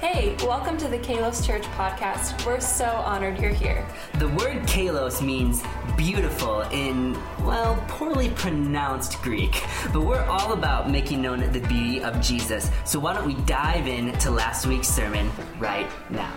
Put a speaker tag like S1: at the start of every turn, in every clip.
S1: Hey, welcome to the Kalos Church podcast. We're so honored you're here.
S2: The word kalos means beautiful in, well, poorly pronounced Greek. But we're all about making known the beauty of Jesus. So why don't we dive into last week's sermon right now?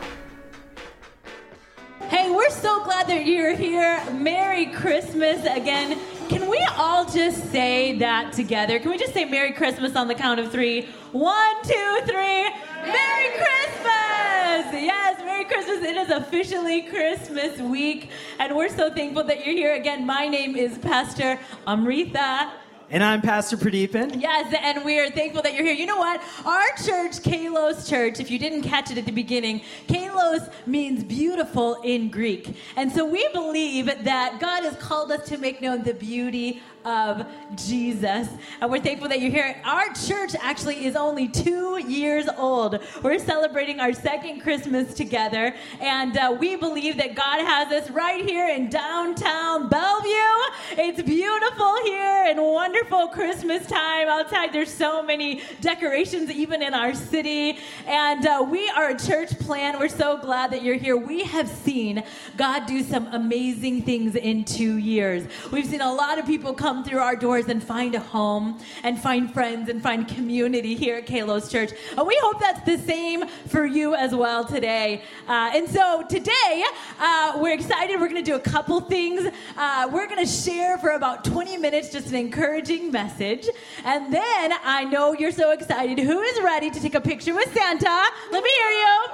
S3: Hey, we're so glad that you're here. Merry Christmas again. Can we all just say that together? Can we just say Merry Christmas on the count of three? One, two, three. Merry Christmas! Yes, Merry Christmas. It is officially Christmas week, and we're so thankful that you're here again. My name is Pastor Amrita.
S4: And I'm Pastor Pradeepan.
S3: Yes, and we are thankful that you're here. You know what? Our church, Kalos Church, if you didn't catch it at the beginning, Kalos means beautiful in Greek. And so we believe that God has called us to make known the beauty of Jesus. And we're thankful that you're here. Our church actually is only two years old. We're celebrating our second Christmas together. And uh, we believe that God has us right here in downtown Bellevue. It's beautiful here and wonderful Christmas time outside. There's so many decorations, even in our city. And uh, we are a church plan. We're so glad that you're here. We have seen God do some amazing things in two years. We've seen a lot of people come through our doors and find a home and find friends and find community here at Kalos Church. And we hope that's the same for you as well today. Uh, and so today, uh, we're excited. We're going to do a couple things. Uh, we're going to share for about 20 minutes just an encouraging message. And then I know you're so excited. Who is ready to take a picture with Santa? Let me hear you.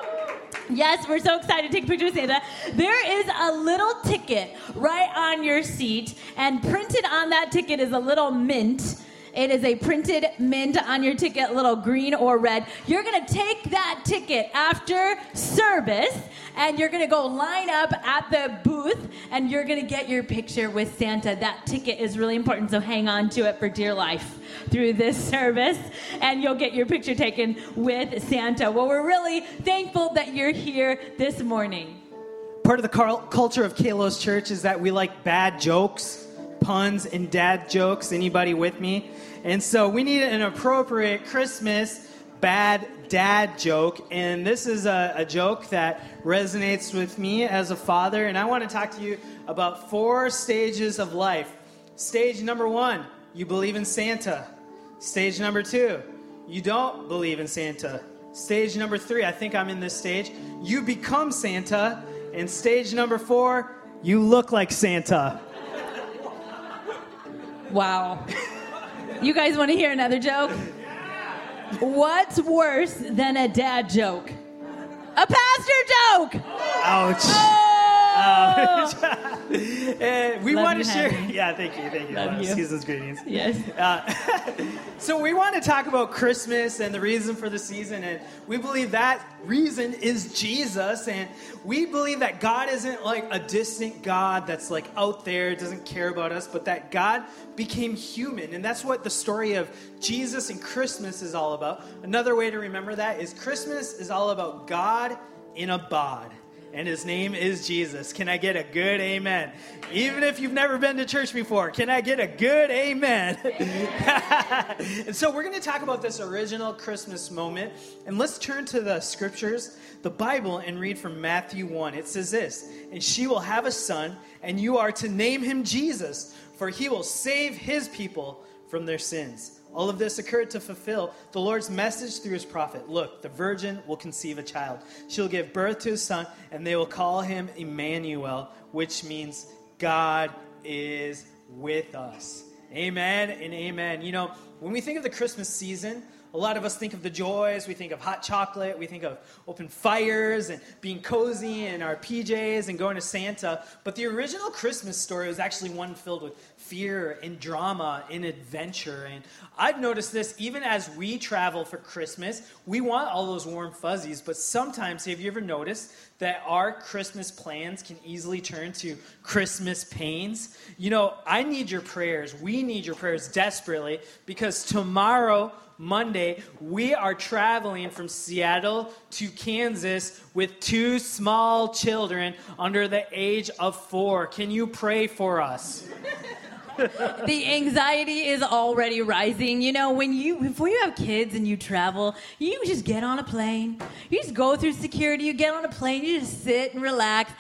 S3: Yes, we're so excited to take a picture with Santa. There is a little ticket right on your seat, and printed on that ticket is a little mint. It is a printed mint on your ticket, little green or red. You're gonna take that ticket after service and you're gonna go line up at the booth and you're gonna get your picture with Santa. That ticket is really important, so hang on to it for dear life through this service and you'll get your picture taken with Santa. Well, we're really thankful that you're here this morning.
S4: Part of the culture of Kalos Church is that we like bad jokes puns and dad jokes. Anybody with me? And so we need an appropriate Christmas bad dad joke. And this is a, a, joke that resonates with me as a father. And I want to talk to you about four stages of life. Stage number one, you believe in Santa. Stage number two, you don't believe in Santa. Stage number three, I think I'm in this stage, you become Santa. And stage number four, you look like Santa.
S3: Wow. You guys want to hear another joke? What's worse than a dad joke? A pastor joke!
S4: Ouch.
S3: Oh!
S4: Uh, we want to share.
S3: honey.
S4: Yeah, thank you, thank you.
S3: Love you.
S4: Season's greetings.
S3: Yes.
S4: Uh, so we want to talk about Christmas and the reason for the season, and we believe that reason is Jesus, and we believe that God isn't like a distant God that's like out there, doesn't care about us, but that God became human, and that's what the story of Jesus and Christmas is all about. Another way to remember that is Christmas is all about God in a bod and his name is Jesus. Can I get a good amen? Even if you've never been to church before, can I get a good amen? and so we're going to talk about this original Christmas moment. And let's turn to the scriptures, the Bible, and read from Matthew 1. It says this And she will have a son, and you are to name him Jesus, for he will save his people from their sins. All of this occurred to fulfill the Lord's message through his prophet. Look, the virgin will conceive a child. She'll give birth to a son, and they will call him Emmanuel, which means God is with us. Amen and amen. You know, when we think of the Christmas season, a lot of us think of the joys. We think of hot chocolate. We think of open fires and being cozy in our PJs and going to Santa. But the original Christmas story was actually one filled with fear and drama and adventure. And I've noticed this even as we travel for Christmas, we want all those warm fuzzies. But sometimes, have you ever noticed that our Christmas plans can easily turn to Christmas pains? You know, I need your prayers. We need your prayers desperately because tomorrow, Monday, we are traveling from Seattle to Kansas with two small children under the age of four. Can you pray for us?
S3: the anxiety is already rising. You know, when you before you have kids and you travel, you just get on a plane. You just go through security, you get on a plane, you just sit and relax.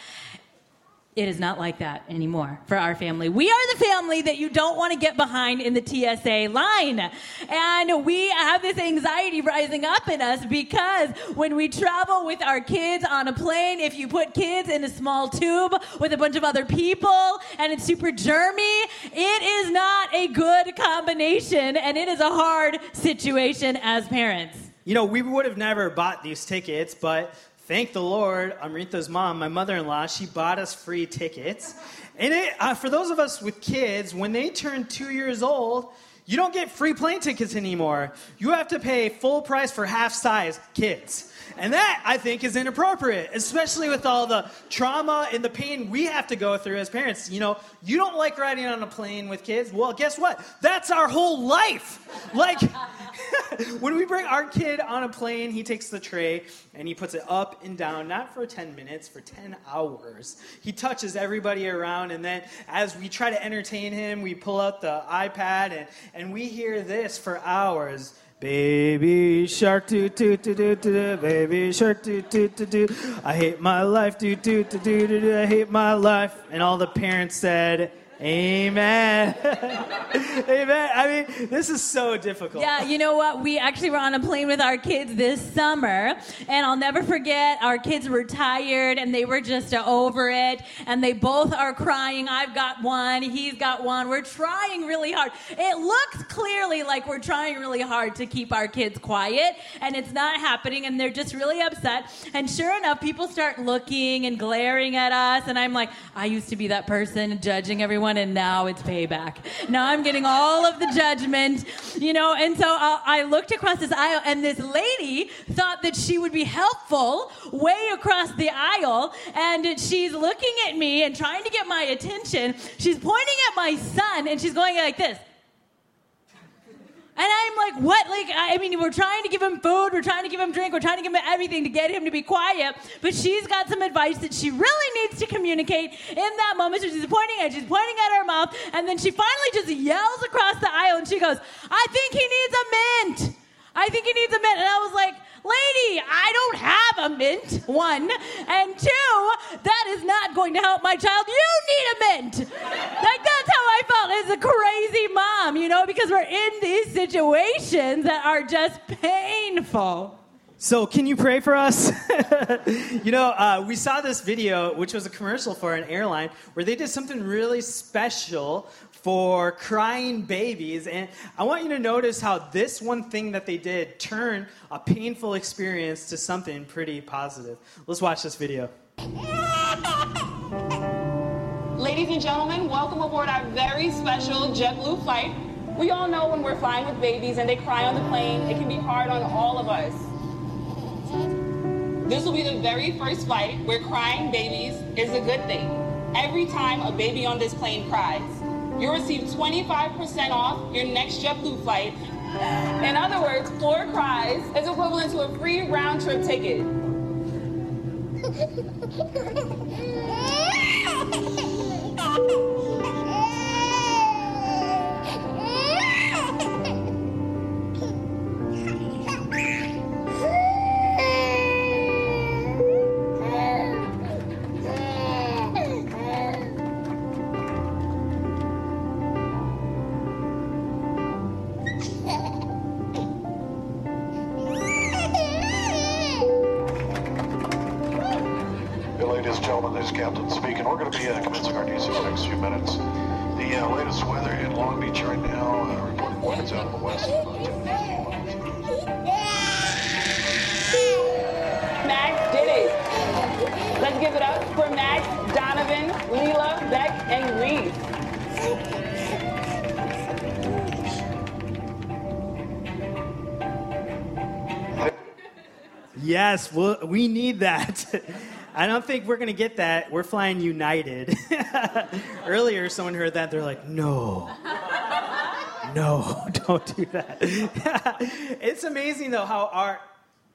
S3: It is not like that anymore for our family. We are the family that you don't want to get behind in the TSA line. And we have this anxiety rising up in us because when we travel with our kids on a plane, if you put kids in a small tube with a bunch of other people and it's super germy, it is not a good combination and it is a hard situation as parents.
S4: You know, we would have never bought these tickets, but thank the Lord, Amrita's mom, my mother in law, she bought us free tickets. And it, uh, for those of us with kids, when they turn two years old, you don't get free plane tickets anymore. You have to pay full price for half size kids. And that, I think, is inappropriate, especially with all the trauma and the pain we have to go through as parents. You know, you don't like riding on a plane with kids. Well, guess what? That's our whole life. Like, when we bring our kid on a plane, he takes the tray and he puts it up and down, not for 10 minutes, for 10 hours. He touches everybody around, and then as we try to entertain him, we pull out the iPad and, and we hear this for hours. Baby shark doo doo doo doo doo baby shark doo doo doo doo I hate my life doo doo doo doo doo I hate my life and all the parents said Amen. Amen. I mean, this is so difficult.
S3: Yeah, you know what? We actually were on a plane with our kids this summer, and I'll never forget our kids were tired and they were just over it, and they both are crying. I've got one, he's got one. We're trying really hard. It looks clearly like we're trying really hard to keep our kids quiet, and it's not happening, and they're just really upset. And sure enough, people start looking and glaring at us, and I'm like, I used to be that person judging everyone, and now it's payback. Now I'm getting all of the judgment, you know. And so uh, I looked across this aisle, and this lady thought that she would be helpful way across the aisle, and she's looking at me and trying to get my attention. She's pointing at my son, and she's going like this. And I'm like, what? Like, I mean, we're trying to give him food, we're trying to give him drink, we're trying to give him everything to get him to be quiet. But she's got some advice that she really needs to communicate in that moment. So she's pointing at, she's pointing at her mouth, and then she finally just yells across the aisle, and she goes, "I think he needs a mint. I think he needs a mint." And I was like, lady, I don't have a mint, one. And two, that is not going to help my child. You need a mint. Like, that's how I felt as a crazy mom, you know, because we're in these situations that are just painful.
S4: So, can you pray for us? you know, uh, we saw this video, which was a commercial for an airline, where they did something really special for crying babies. And I want you to notice how this one thing that they did turned a painful experience to something pretty positive. Let's watch this video.
S5: Ladies and gentlemen, welcome aboard our very special JetBlue flight. We all know when we're flying with babies and they cry on the plane, it can be hard on all of us. This will be the very first flight where crying babies is a good thing. Every time a baby on this plane cries, you'll receive 25% off your next JetBlue flight. In other words, four cries is equivalent to a free round trip ticket.
S6: We're going to be uh, commencing our DC in the next few minutes. The uh, latest weather in Long Beach right now, uh, reporting winds out of the west. of about 10 to 15 miles.
S5: Max did it. Let's give it up for Max, Donovan, Leela, Beck, and Reese.
S4: Yes, well, we need that. I don't think we're going to get that. We're flying United. Earlier, someone heard that. They're like, no. No, don't do that. it's amazing, though, how our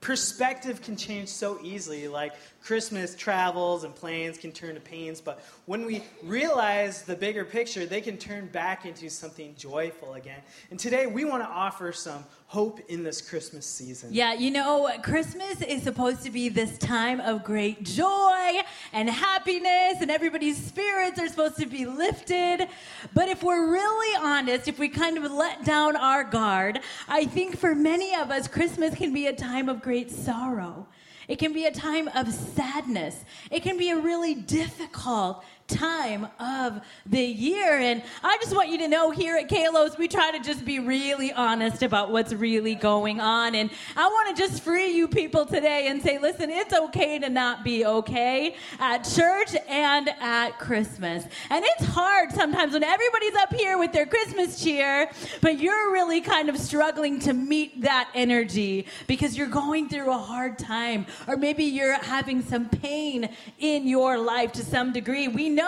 S4: perspective can change so easily. Like Christmas travels and plans can turn to pains, but when we realize the bigger picture, they can turn back into something joyful again. And today we want to offer some hope in this Christmas season.
S3: Yeah, you know, Christmas is supposed to be this time of great joy and happiness, and everybody's spirits are supposed to be lifted. But if we're really honest, if we kind of let down our guard, I think for many of us, Christmas can be a time of great sorrow. It can be a time of sadness. It can be a really difficult time of the year. And I just want you to know here at Kalos, we try to just be really honest about what's really going on. And I want to just free you people today and say, listen, it's okay to not be okay at church and at Christmas. And it's hard sometimes when everybody's up here with their Christmas cheer, but you're really kind of struggling to meet that energy because you're going through a hard time, or maybe you're having some pain in your life to some degree. We know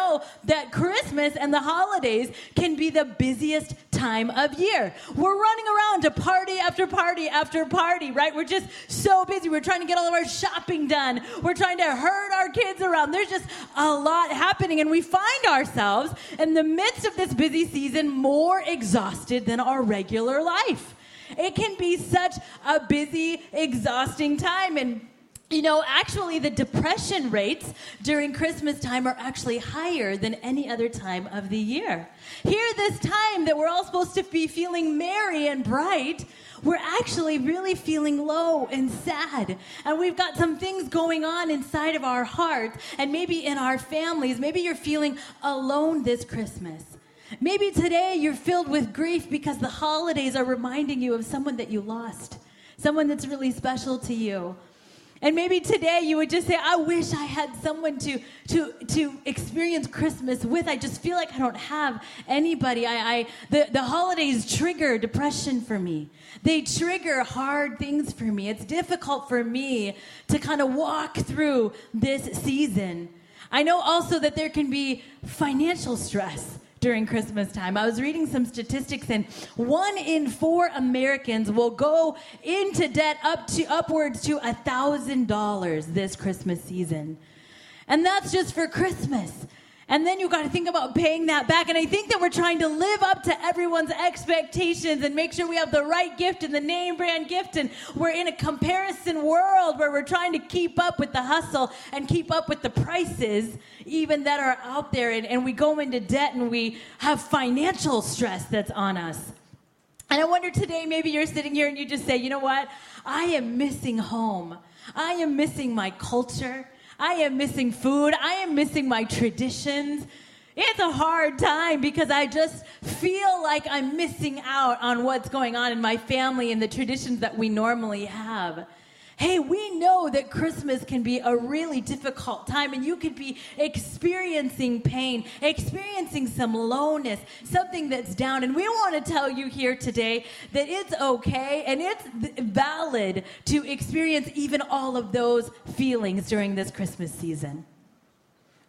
S3: that Christmas and the holidays can be the busiest time of year. We're running around to party after party after party, right? We're just so busy. We're trying to get all of our shopping done. We're trying to herd our kids around. There's just a lot happening, and we find ourselves in the midst of this busy season more exhausted than our regular life. It can be such a busy, exhausting time. And you know, actually, the depression rates during Christmas time are actually higher than any other time of the year. Here, this time that we're all supposed to be feeling merry and bright, we're actually really feeling low and sad. And we've got some things going on inside of our hearts and maybe in our families. Maybe you're feeling alone this Christmas. Maybe today you're filled with grief because the holidays are reminding you of someone that you lost, someone that's really special to you. And maybe today you would just say, I wish I had someone to, to, to experience Christmas with. I just feel like I don't have anybody. I, I, the, the holidays trigger depression for me, they trigger hard things for me. It's difficult for me to kind of walk through this season. I know also that there can be financial stress during Christmas time. I was reading some statistics, and one in four Americans will go into debt up to upwards to a thousand dollars this Christmas season, and that's just for Christmas. And then you got to think about paying that back. And I think that we're trying to live up to everyone's expectations and make sure we have the right gift and the name brand gift. And we're in a comparison world where we're trying to keep up with the hustle and keep up with the prices, even that are out there. And, and we go into debt and we have financial stress that's on us. And I wonder today, maybe you're sitting here and you just say, you know what? I am missing home. I am missing my culture. I am missing food. I am missing my traditions. It's a hard time because I just feel like I'm missing out on what's going on in my family and the traditions that we normally have. Hey, we know that Christmas can be a really difficult time and you could be experiencing pain, experiencing some lowness, something that's down. And we want to tell you here today that it's okay and it's valid to experience even all of those feelings during this Christmas season.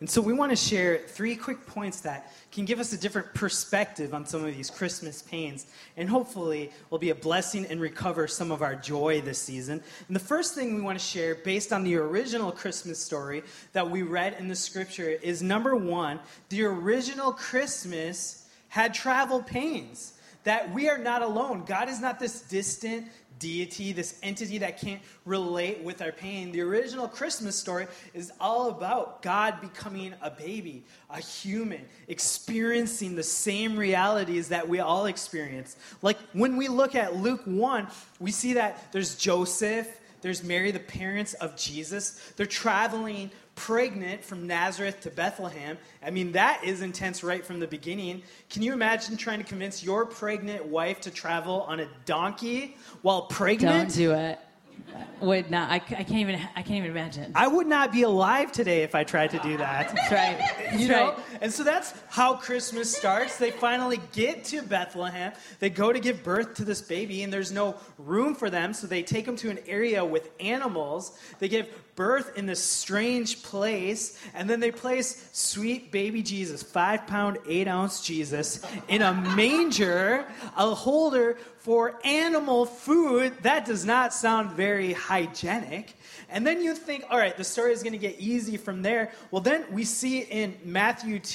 S4: And so we want to share three quick points that can give us a different perspective on some of these Christmas pains and hopefully will be a blessing and recover some of our joy this season. And the first thing we want to share, based on the original Christmas story that we read in the scripture, is number one, the original Christmas had travel pains. That we are not alone. God is not this distant, deity, this entity that can't relate with our pain. The original Christmas story is all about God becoming a baby, a human, experiencing the same realities that we all experience. Like when we look at Luke 1, we see that there's Joseph, there's Mary, the parents of Jesus. They're traveling pregnant from Nazareth to Bethlehem. I mean, that is intense right from the beginning. Can you imagine trying to convince your pregnant wife to travel on a donkey while pregnant?
S3: Don't do it. Would not. I, I can't even. I can't even imagine.
S4: I would not be alive today if I tried to do that.
S3: That's right. That's
S4: you know,
S3: right.
S4: And so that's how Christmas starts. They finally get to Bethlehem. They go to give birth to this baby, and there's no room for them. So they take him to an area with animals. They give birth in this strange place. And then they place sweet baby Jesus, five pound, eight ounce Jesus, in a manger, a holder for animal food. That does not sound very hygienic. And then you think, all right, the story is going to get easy from there. Well, then we see in Matthew 2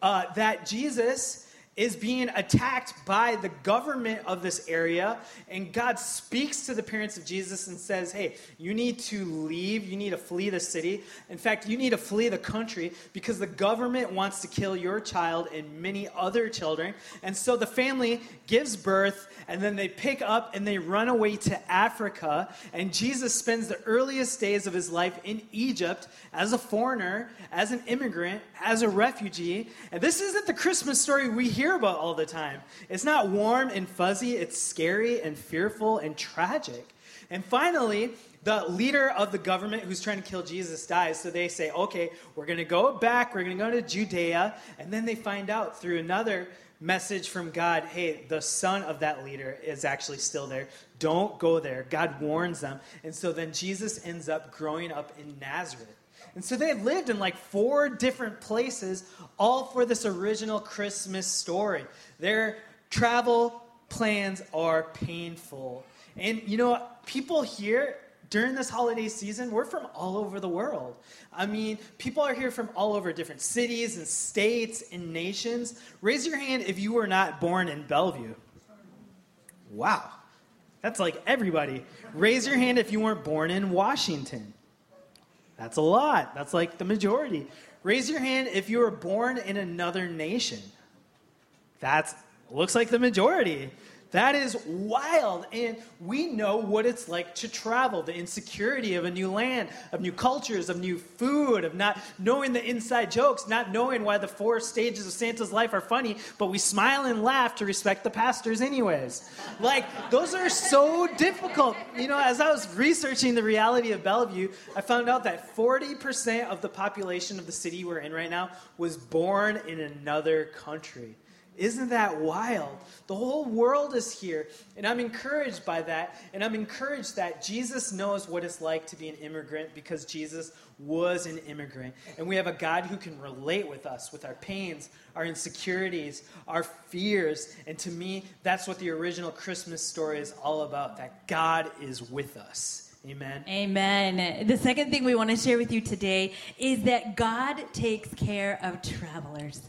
S4: uh, that Jesus is being attacked by the government of this area. And God speaks to the parents of Jesus and says, Hey, you need to leave. You need to flee the city. In fact, you need to flee the country because the government wants to kill your child and many other children. And so the family gives birth and then they pick up and they run away to Africa. And Jesus spends the earliest days of his life in Egypt as a foreigner, as an immigrant, as a refugee. And this isn't the Christmas story we hear about all the time. It's not warm and fuzzy, it's scary and fearful and tragic. And finally, the leader of the government who's trying to kill Jesus dies. So they say, okay, we're going to go back, we're going to go to Judea. And then they find out through another message from God hey, the son of that leader is actually still there. Don't go there. God warns them. And so then Jesus ends up growing up in Nazareth. And so they lived in like four different places, all for this original Christmas story. Their travel plans are painful. And you know, people here during this holiday season, we're from all over the world. I mean, people are here from all over different cities and states and nations. Raise your hand if you were not born in Bellevue. Wow. That's like everybody. Raise your hand if you weren't born in Washington. That's a lot. That's like the majority. Raise your hand if you were born in another nation. That looks like the majority. That is wild. And we know what it's like to travel the insecurity of a new land, of new cultures, of new food, of not knowing the inside jokes, not knowing why the four stages of Santa's life are funny, but we smile and laugh to respect the pastors, anyways. Like, those are so difficult. You know, as I was researching the reality of Bellevue, I found out that 40% of the population of the city we're in right now was born in another country. Isn't that wild? The whole world is here, and I'm encouraged by that. And I'm encouraged that Jesus knows what it's like to be an immigrant because Jesus was an immigrant. And we have a God who can relate with us, with our pains, our insecurities, our fears. And to me, that's what the original Christmas story is all about that God is with us. Amen.
S3: Amen. The second thing we want to share with you today is that God takes care of travelers.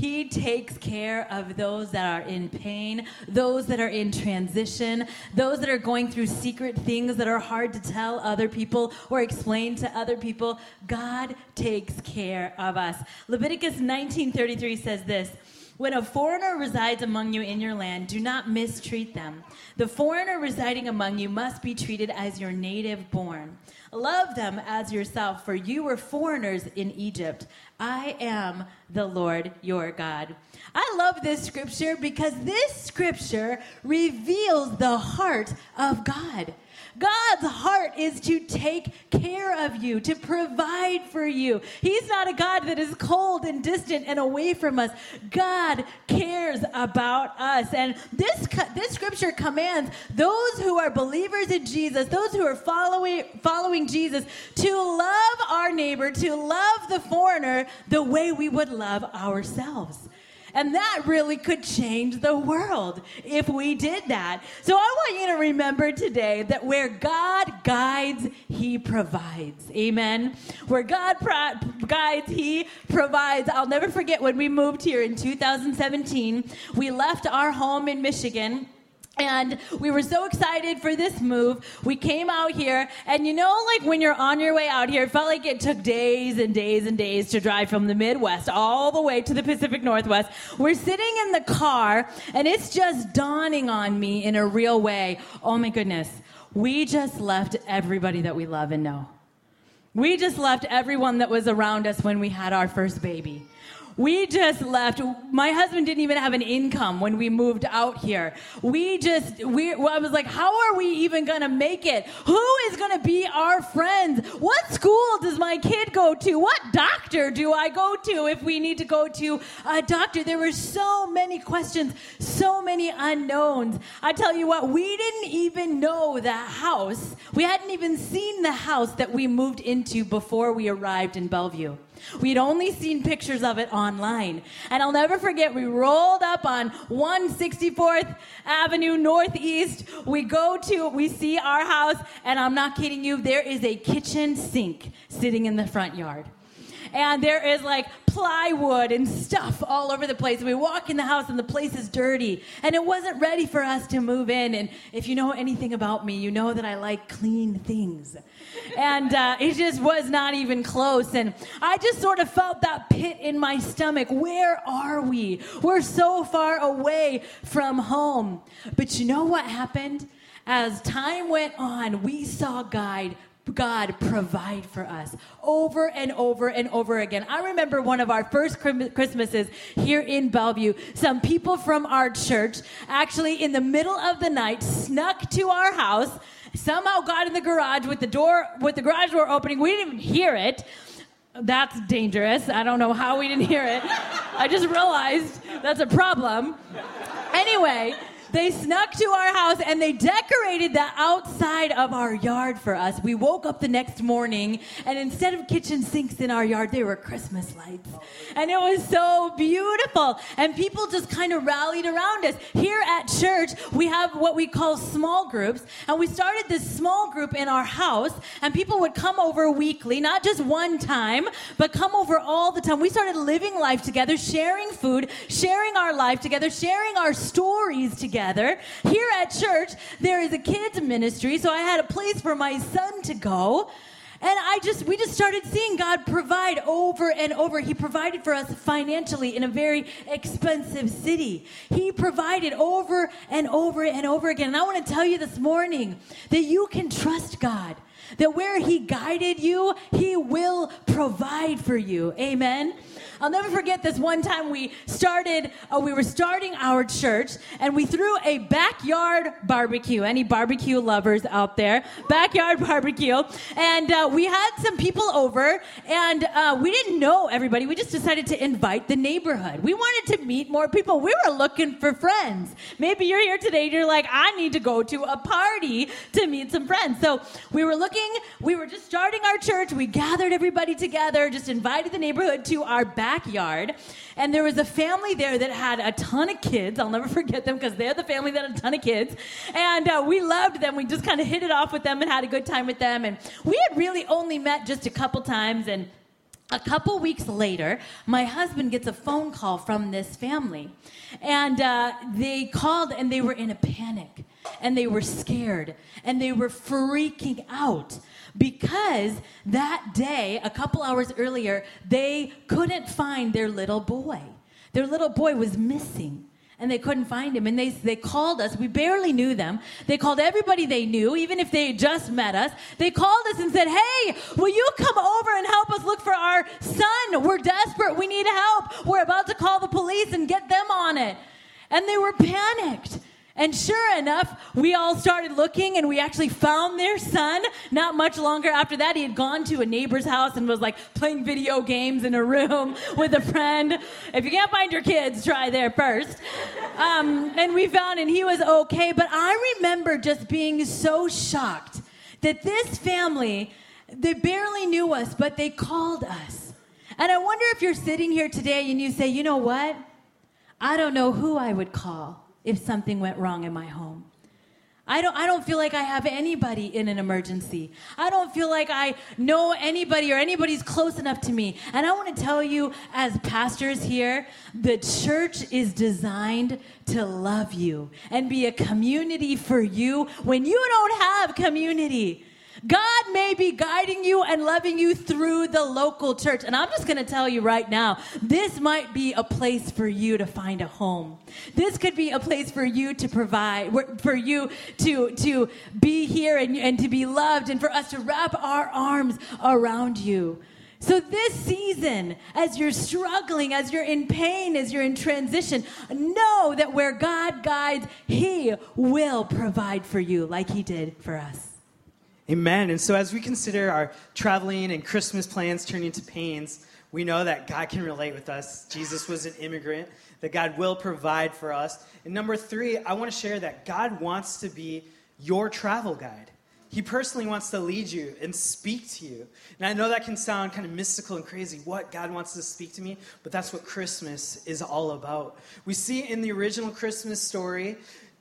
S3: He takes care of those that are in pain, those that are in transition, those that are going through secret things that are hard to tell other people or explain to other people. God takes care of us. Leviticus 19:33 says this, when a foreigner resides among you in your land, do not mistreat them. The foreigner residing among you must be treated as your native born. Love them as yourself, for you were foreigners in Egypt. I am the Lord your God. I love this scripture because this scripture reveals the heart of God. God's heart is to take care of you, to provide for you. He's not a God that is cold and distant and away from us. God cares about us. And this, this scripture commands those who are believers in Jesus, those who are following, following Jesus, to love our neighbor, to love the foreigner the way we would love ourselves. And that really could change the world if we did that. So I want you to remember today that where God guides, He provides. Amen. Where God pro- guides, He provides. I'll never forget when we moved here in 2017, we left our home in Michigan and we were so excited for this move. We came out here, and you know, like when you're on your way out here, it felt like it took days and days and days to drive from the Midwest all the way to the Pacific Northwest. We're sitting in the car, and it's just dawning on me in a real way oh my goodness, we just left everybody that we love and know. We just left everyone that was around us when we had our first baby We just left. My husband didn't even have an income when we moved out here. We just, we, I was like, how are we even going to make it? Who is going to be our friends? What school does my kid go to? What doctor do I go to if we need to go to a doctor? There were so many questions, so many unknowns. I tell you what, we didn't even know the house. We hadn't even seen the house that we moved into before we arrived in Bellevue. We'd only seen pictures of it online. And I'll never forget, we rolled up on 164th Avenue Northeast. We go to, we see our house, and I'm not kidding you, there is a kitchen sink sitting in the front yard and there is like plywood and stuff all over the place. We walk in the house and the place is dirty, and it wasn't ready for us to move in. And if you know anything about me, you know that I like clean things. And uh, it just was not even close. And I just sort of felt that pit in my stomach. Where are we? We're so far away from home. But you know what happened? As time went on, we saw God God provide for us over and over and over again. I remember one of our first Christmases here in Bellevue. Some people from our church actually, in the middle of the night, snuck to our house, somehow got in the garage with the door, with the garage door opening. We didn't even hear it. That's dangerous. I don't know how we didn't hear it. I just realized that's a problem. Anyway, they snuck to our house and they decorated the outside of our yard for us. We woke up the next morning and instead of kitchen sinks in our yard, they were Christmas lights. And it was so beautiful. And people just kind of rallied around us. Here at church, we have what we call small groups. And we started this small group in our house and people would come over weekly, not just one time, but come over all the time. We started living life together, sharing food, sharing our life together, sharing our stories together together. Here at church, there is a kids ministry, so I had a place for my son to go. And I just, we just started seeing God provide over and over. He provided for us financially in a very expensive city. He provided over and over and over again. And I want to tell you this morning that you can trust God, that where He guided you, He will provide for you. Amen. I'll never forget this one time we started, uh, we were starting our church and we threw a backyard barbecue. Any barbecue lovers out there? Backyard barbecue. And uh, we had some people over and uh, we didn't know everybody. We just decided to invite the neighborhood. We wanted to meet more people. We were looking for friends. Maybe you're here today and you're like, I need to go to a party to meet some friends. So we were looking, we were just starting our church. We gathered everybody together, just invited the neighborhood to our backyard backyard. And there was a family there that had a ton of kids. I'll never forget them because they're the family that had a ton of kids. And uh, we loved them. We just kind of hit it off with them and had a good time with them. And we had really only met just a couple times. And a couple weeks later, my husband gets a phone call from this family. And uh, they called and they were in a panic and they were scared and they were freaking out because that day, a couple hours earlier, they couldn't find their little boy. Their little boy was missing and they couldn't find him. And they, they called us. We barely knew them. They called everybody they knew, even if they just met us. They called us and said, Hey, will you come over and help us look for our son? We're desperate. We need help. We're about to call the police and get them on it. And they were panicked. And sure enough, we all started looking and we actually found their son. Not much longer after that, he had gone to a neighbor's house and was like playing video games in a room with a friend. If you can't find your kids, try there first. Um, and we found, and he was okay. But I remember just being so shocked that this family, they barely knew us, but they called us. And I wonder if you're sitting here today and you say, you know what? I don't know who I would call if something went wrong in my home. I don't, I don't feel like I have anybody in an emergency. I don't feel like I know anybody or anybody's close enough to me. And I want to tell you, as pastors here, the church is designed to love you and be a community for you when you don't have community. God may be guiding you and loving you through the local church. And I'm just going to tell you right now, this might be a place for you to find a home. This could be a place for you to provide, for you to, to be here and, and to be loved and for us to wrap our arms around you. So, this season, as you're struggling, as you're in pain, as you're in transition, know that where God guides, He will provide for you like He did for us.
S4: Amen. And so, as we consider our traveling and Christmas plans turning to pains, we know that God can relate with us. Jesus was an immigrant, that God will provide for us. And number three, I want to share that God wants to be your travel guide. He personally wants to lead you and speak to you. And I know that can sound kind of mystical and crazy. What? God wants to speak to me? But that's what Christmas is all about. We see in the original Christmas story,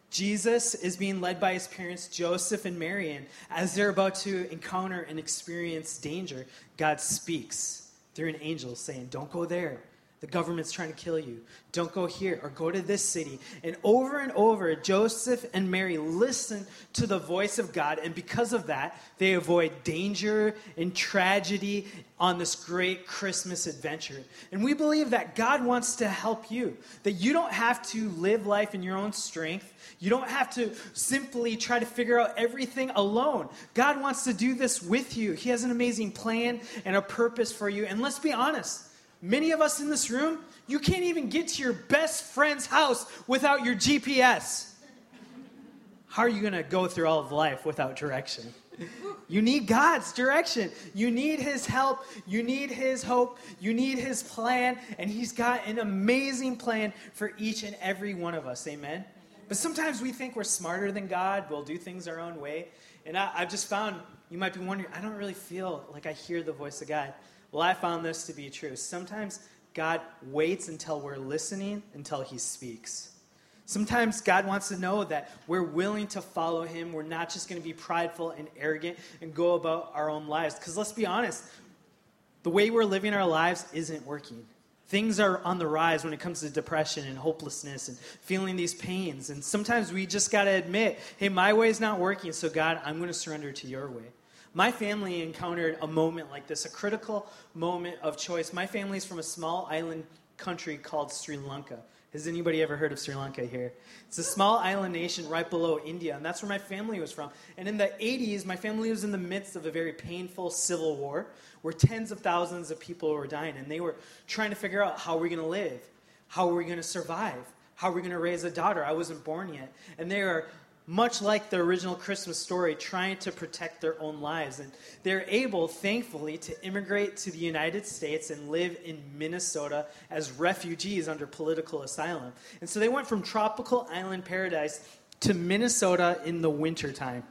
S4: Jesus is being led by his parents, Joseph and Mary, and as they're about to encounter and experience danger, God speaks through an angel saying, Don't go there. The government's trying to kill you. Don't go here or go to this city. And over and over, Joseph and Mary listen to the voice of God. And because of that, they avoid danger and tragedy on this great Christmas adventure. And we believe that God wants to help you, that you don't have to live life in your own strength. You don't have to simply try to figure out everything alone. God wants to do this with you. He has an amazing plan and a purpose for you. And let's be honest. Many of us in this room, you can't even get to your best friend's house without your GPS. How are you going to go through all of life without direction? You need God's direction. You need His help. You need His hope. You need His plan. And He's got an amazing plan for each and every one of us. Amen? But sometimes we think we're smarter than God. We'll do things our own way. And I, have just found, you might be wondering, I don't really feel like I hear the voice of God. Well, I found this to be true. Sometimes God waits until we're listening until he speaks. Sometimes God wants to know that we're willing to follow him. We're not just going to be prideful and arrogant and go about our own lives. Because let's be honest, the way we're living our lives isn't working. Things are on the rise when it comes to depression and hopelessness and feeling these pains. And sometimes we just got to admit, hey, my way is not working, so God, I'm going to surrender to your way. My family encountered a moment like this, a critical moment of choice. My family is from a small island country called Sri Lanka. Has anybody ever heard of Sri Lanka here? It's a small island nation right below India, and that's where my family was from. And in the 80s, my family was in the midst of a very painful civil war where tens of thousands of people were dying, and they were trying to figure out how we're going to live, how are we going to survive, how are we going to raise a daughter. I wasn't born yet. And they are much like the original Christmas story, trying to protect their own lives. And they're able, thankfully, to immigrate to the United States and live in Minnesota as refugees under political asylum. And so they went from tropical island paradise to Minnesota in the wintertime.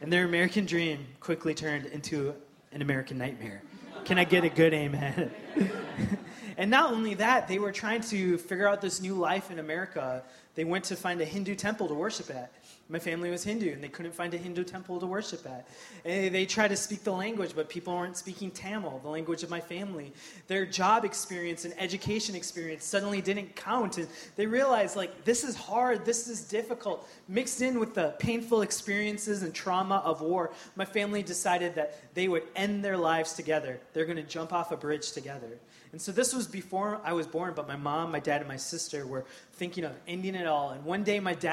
S4: And their American dream quickly turned into an American nightmare. Can I get a good amen? and not only that, they were trying to figure out this new life in America. They went to find a Hindu temple to worship at. My family was Hindu, and they couldn't find a Hindu temple to worship at. And they tried to speak the language, but people weren't speaking Tamil, the language of my family. Their job experience and education experience suddenly didn't count, and they realized, like, this is hard, this is difficult. Mixed in with the painful experiences and trauma of war, my family decided that they would end their lives together. They're going to jump off a bridge together. And so this was before I was born, but my mom, my dad, and my sister were thinking of ending it all. And one day, my dad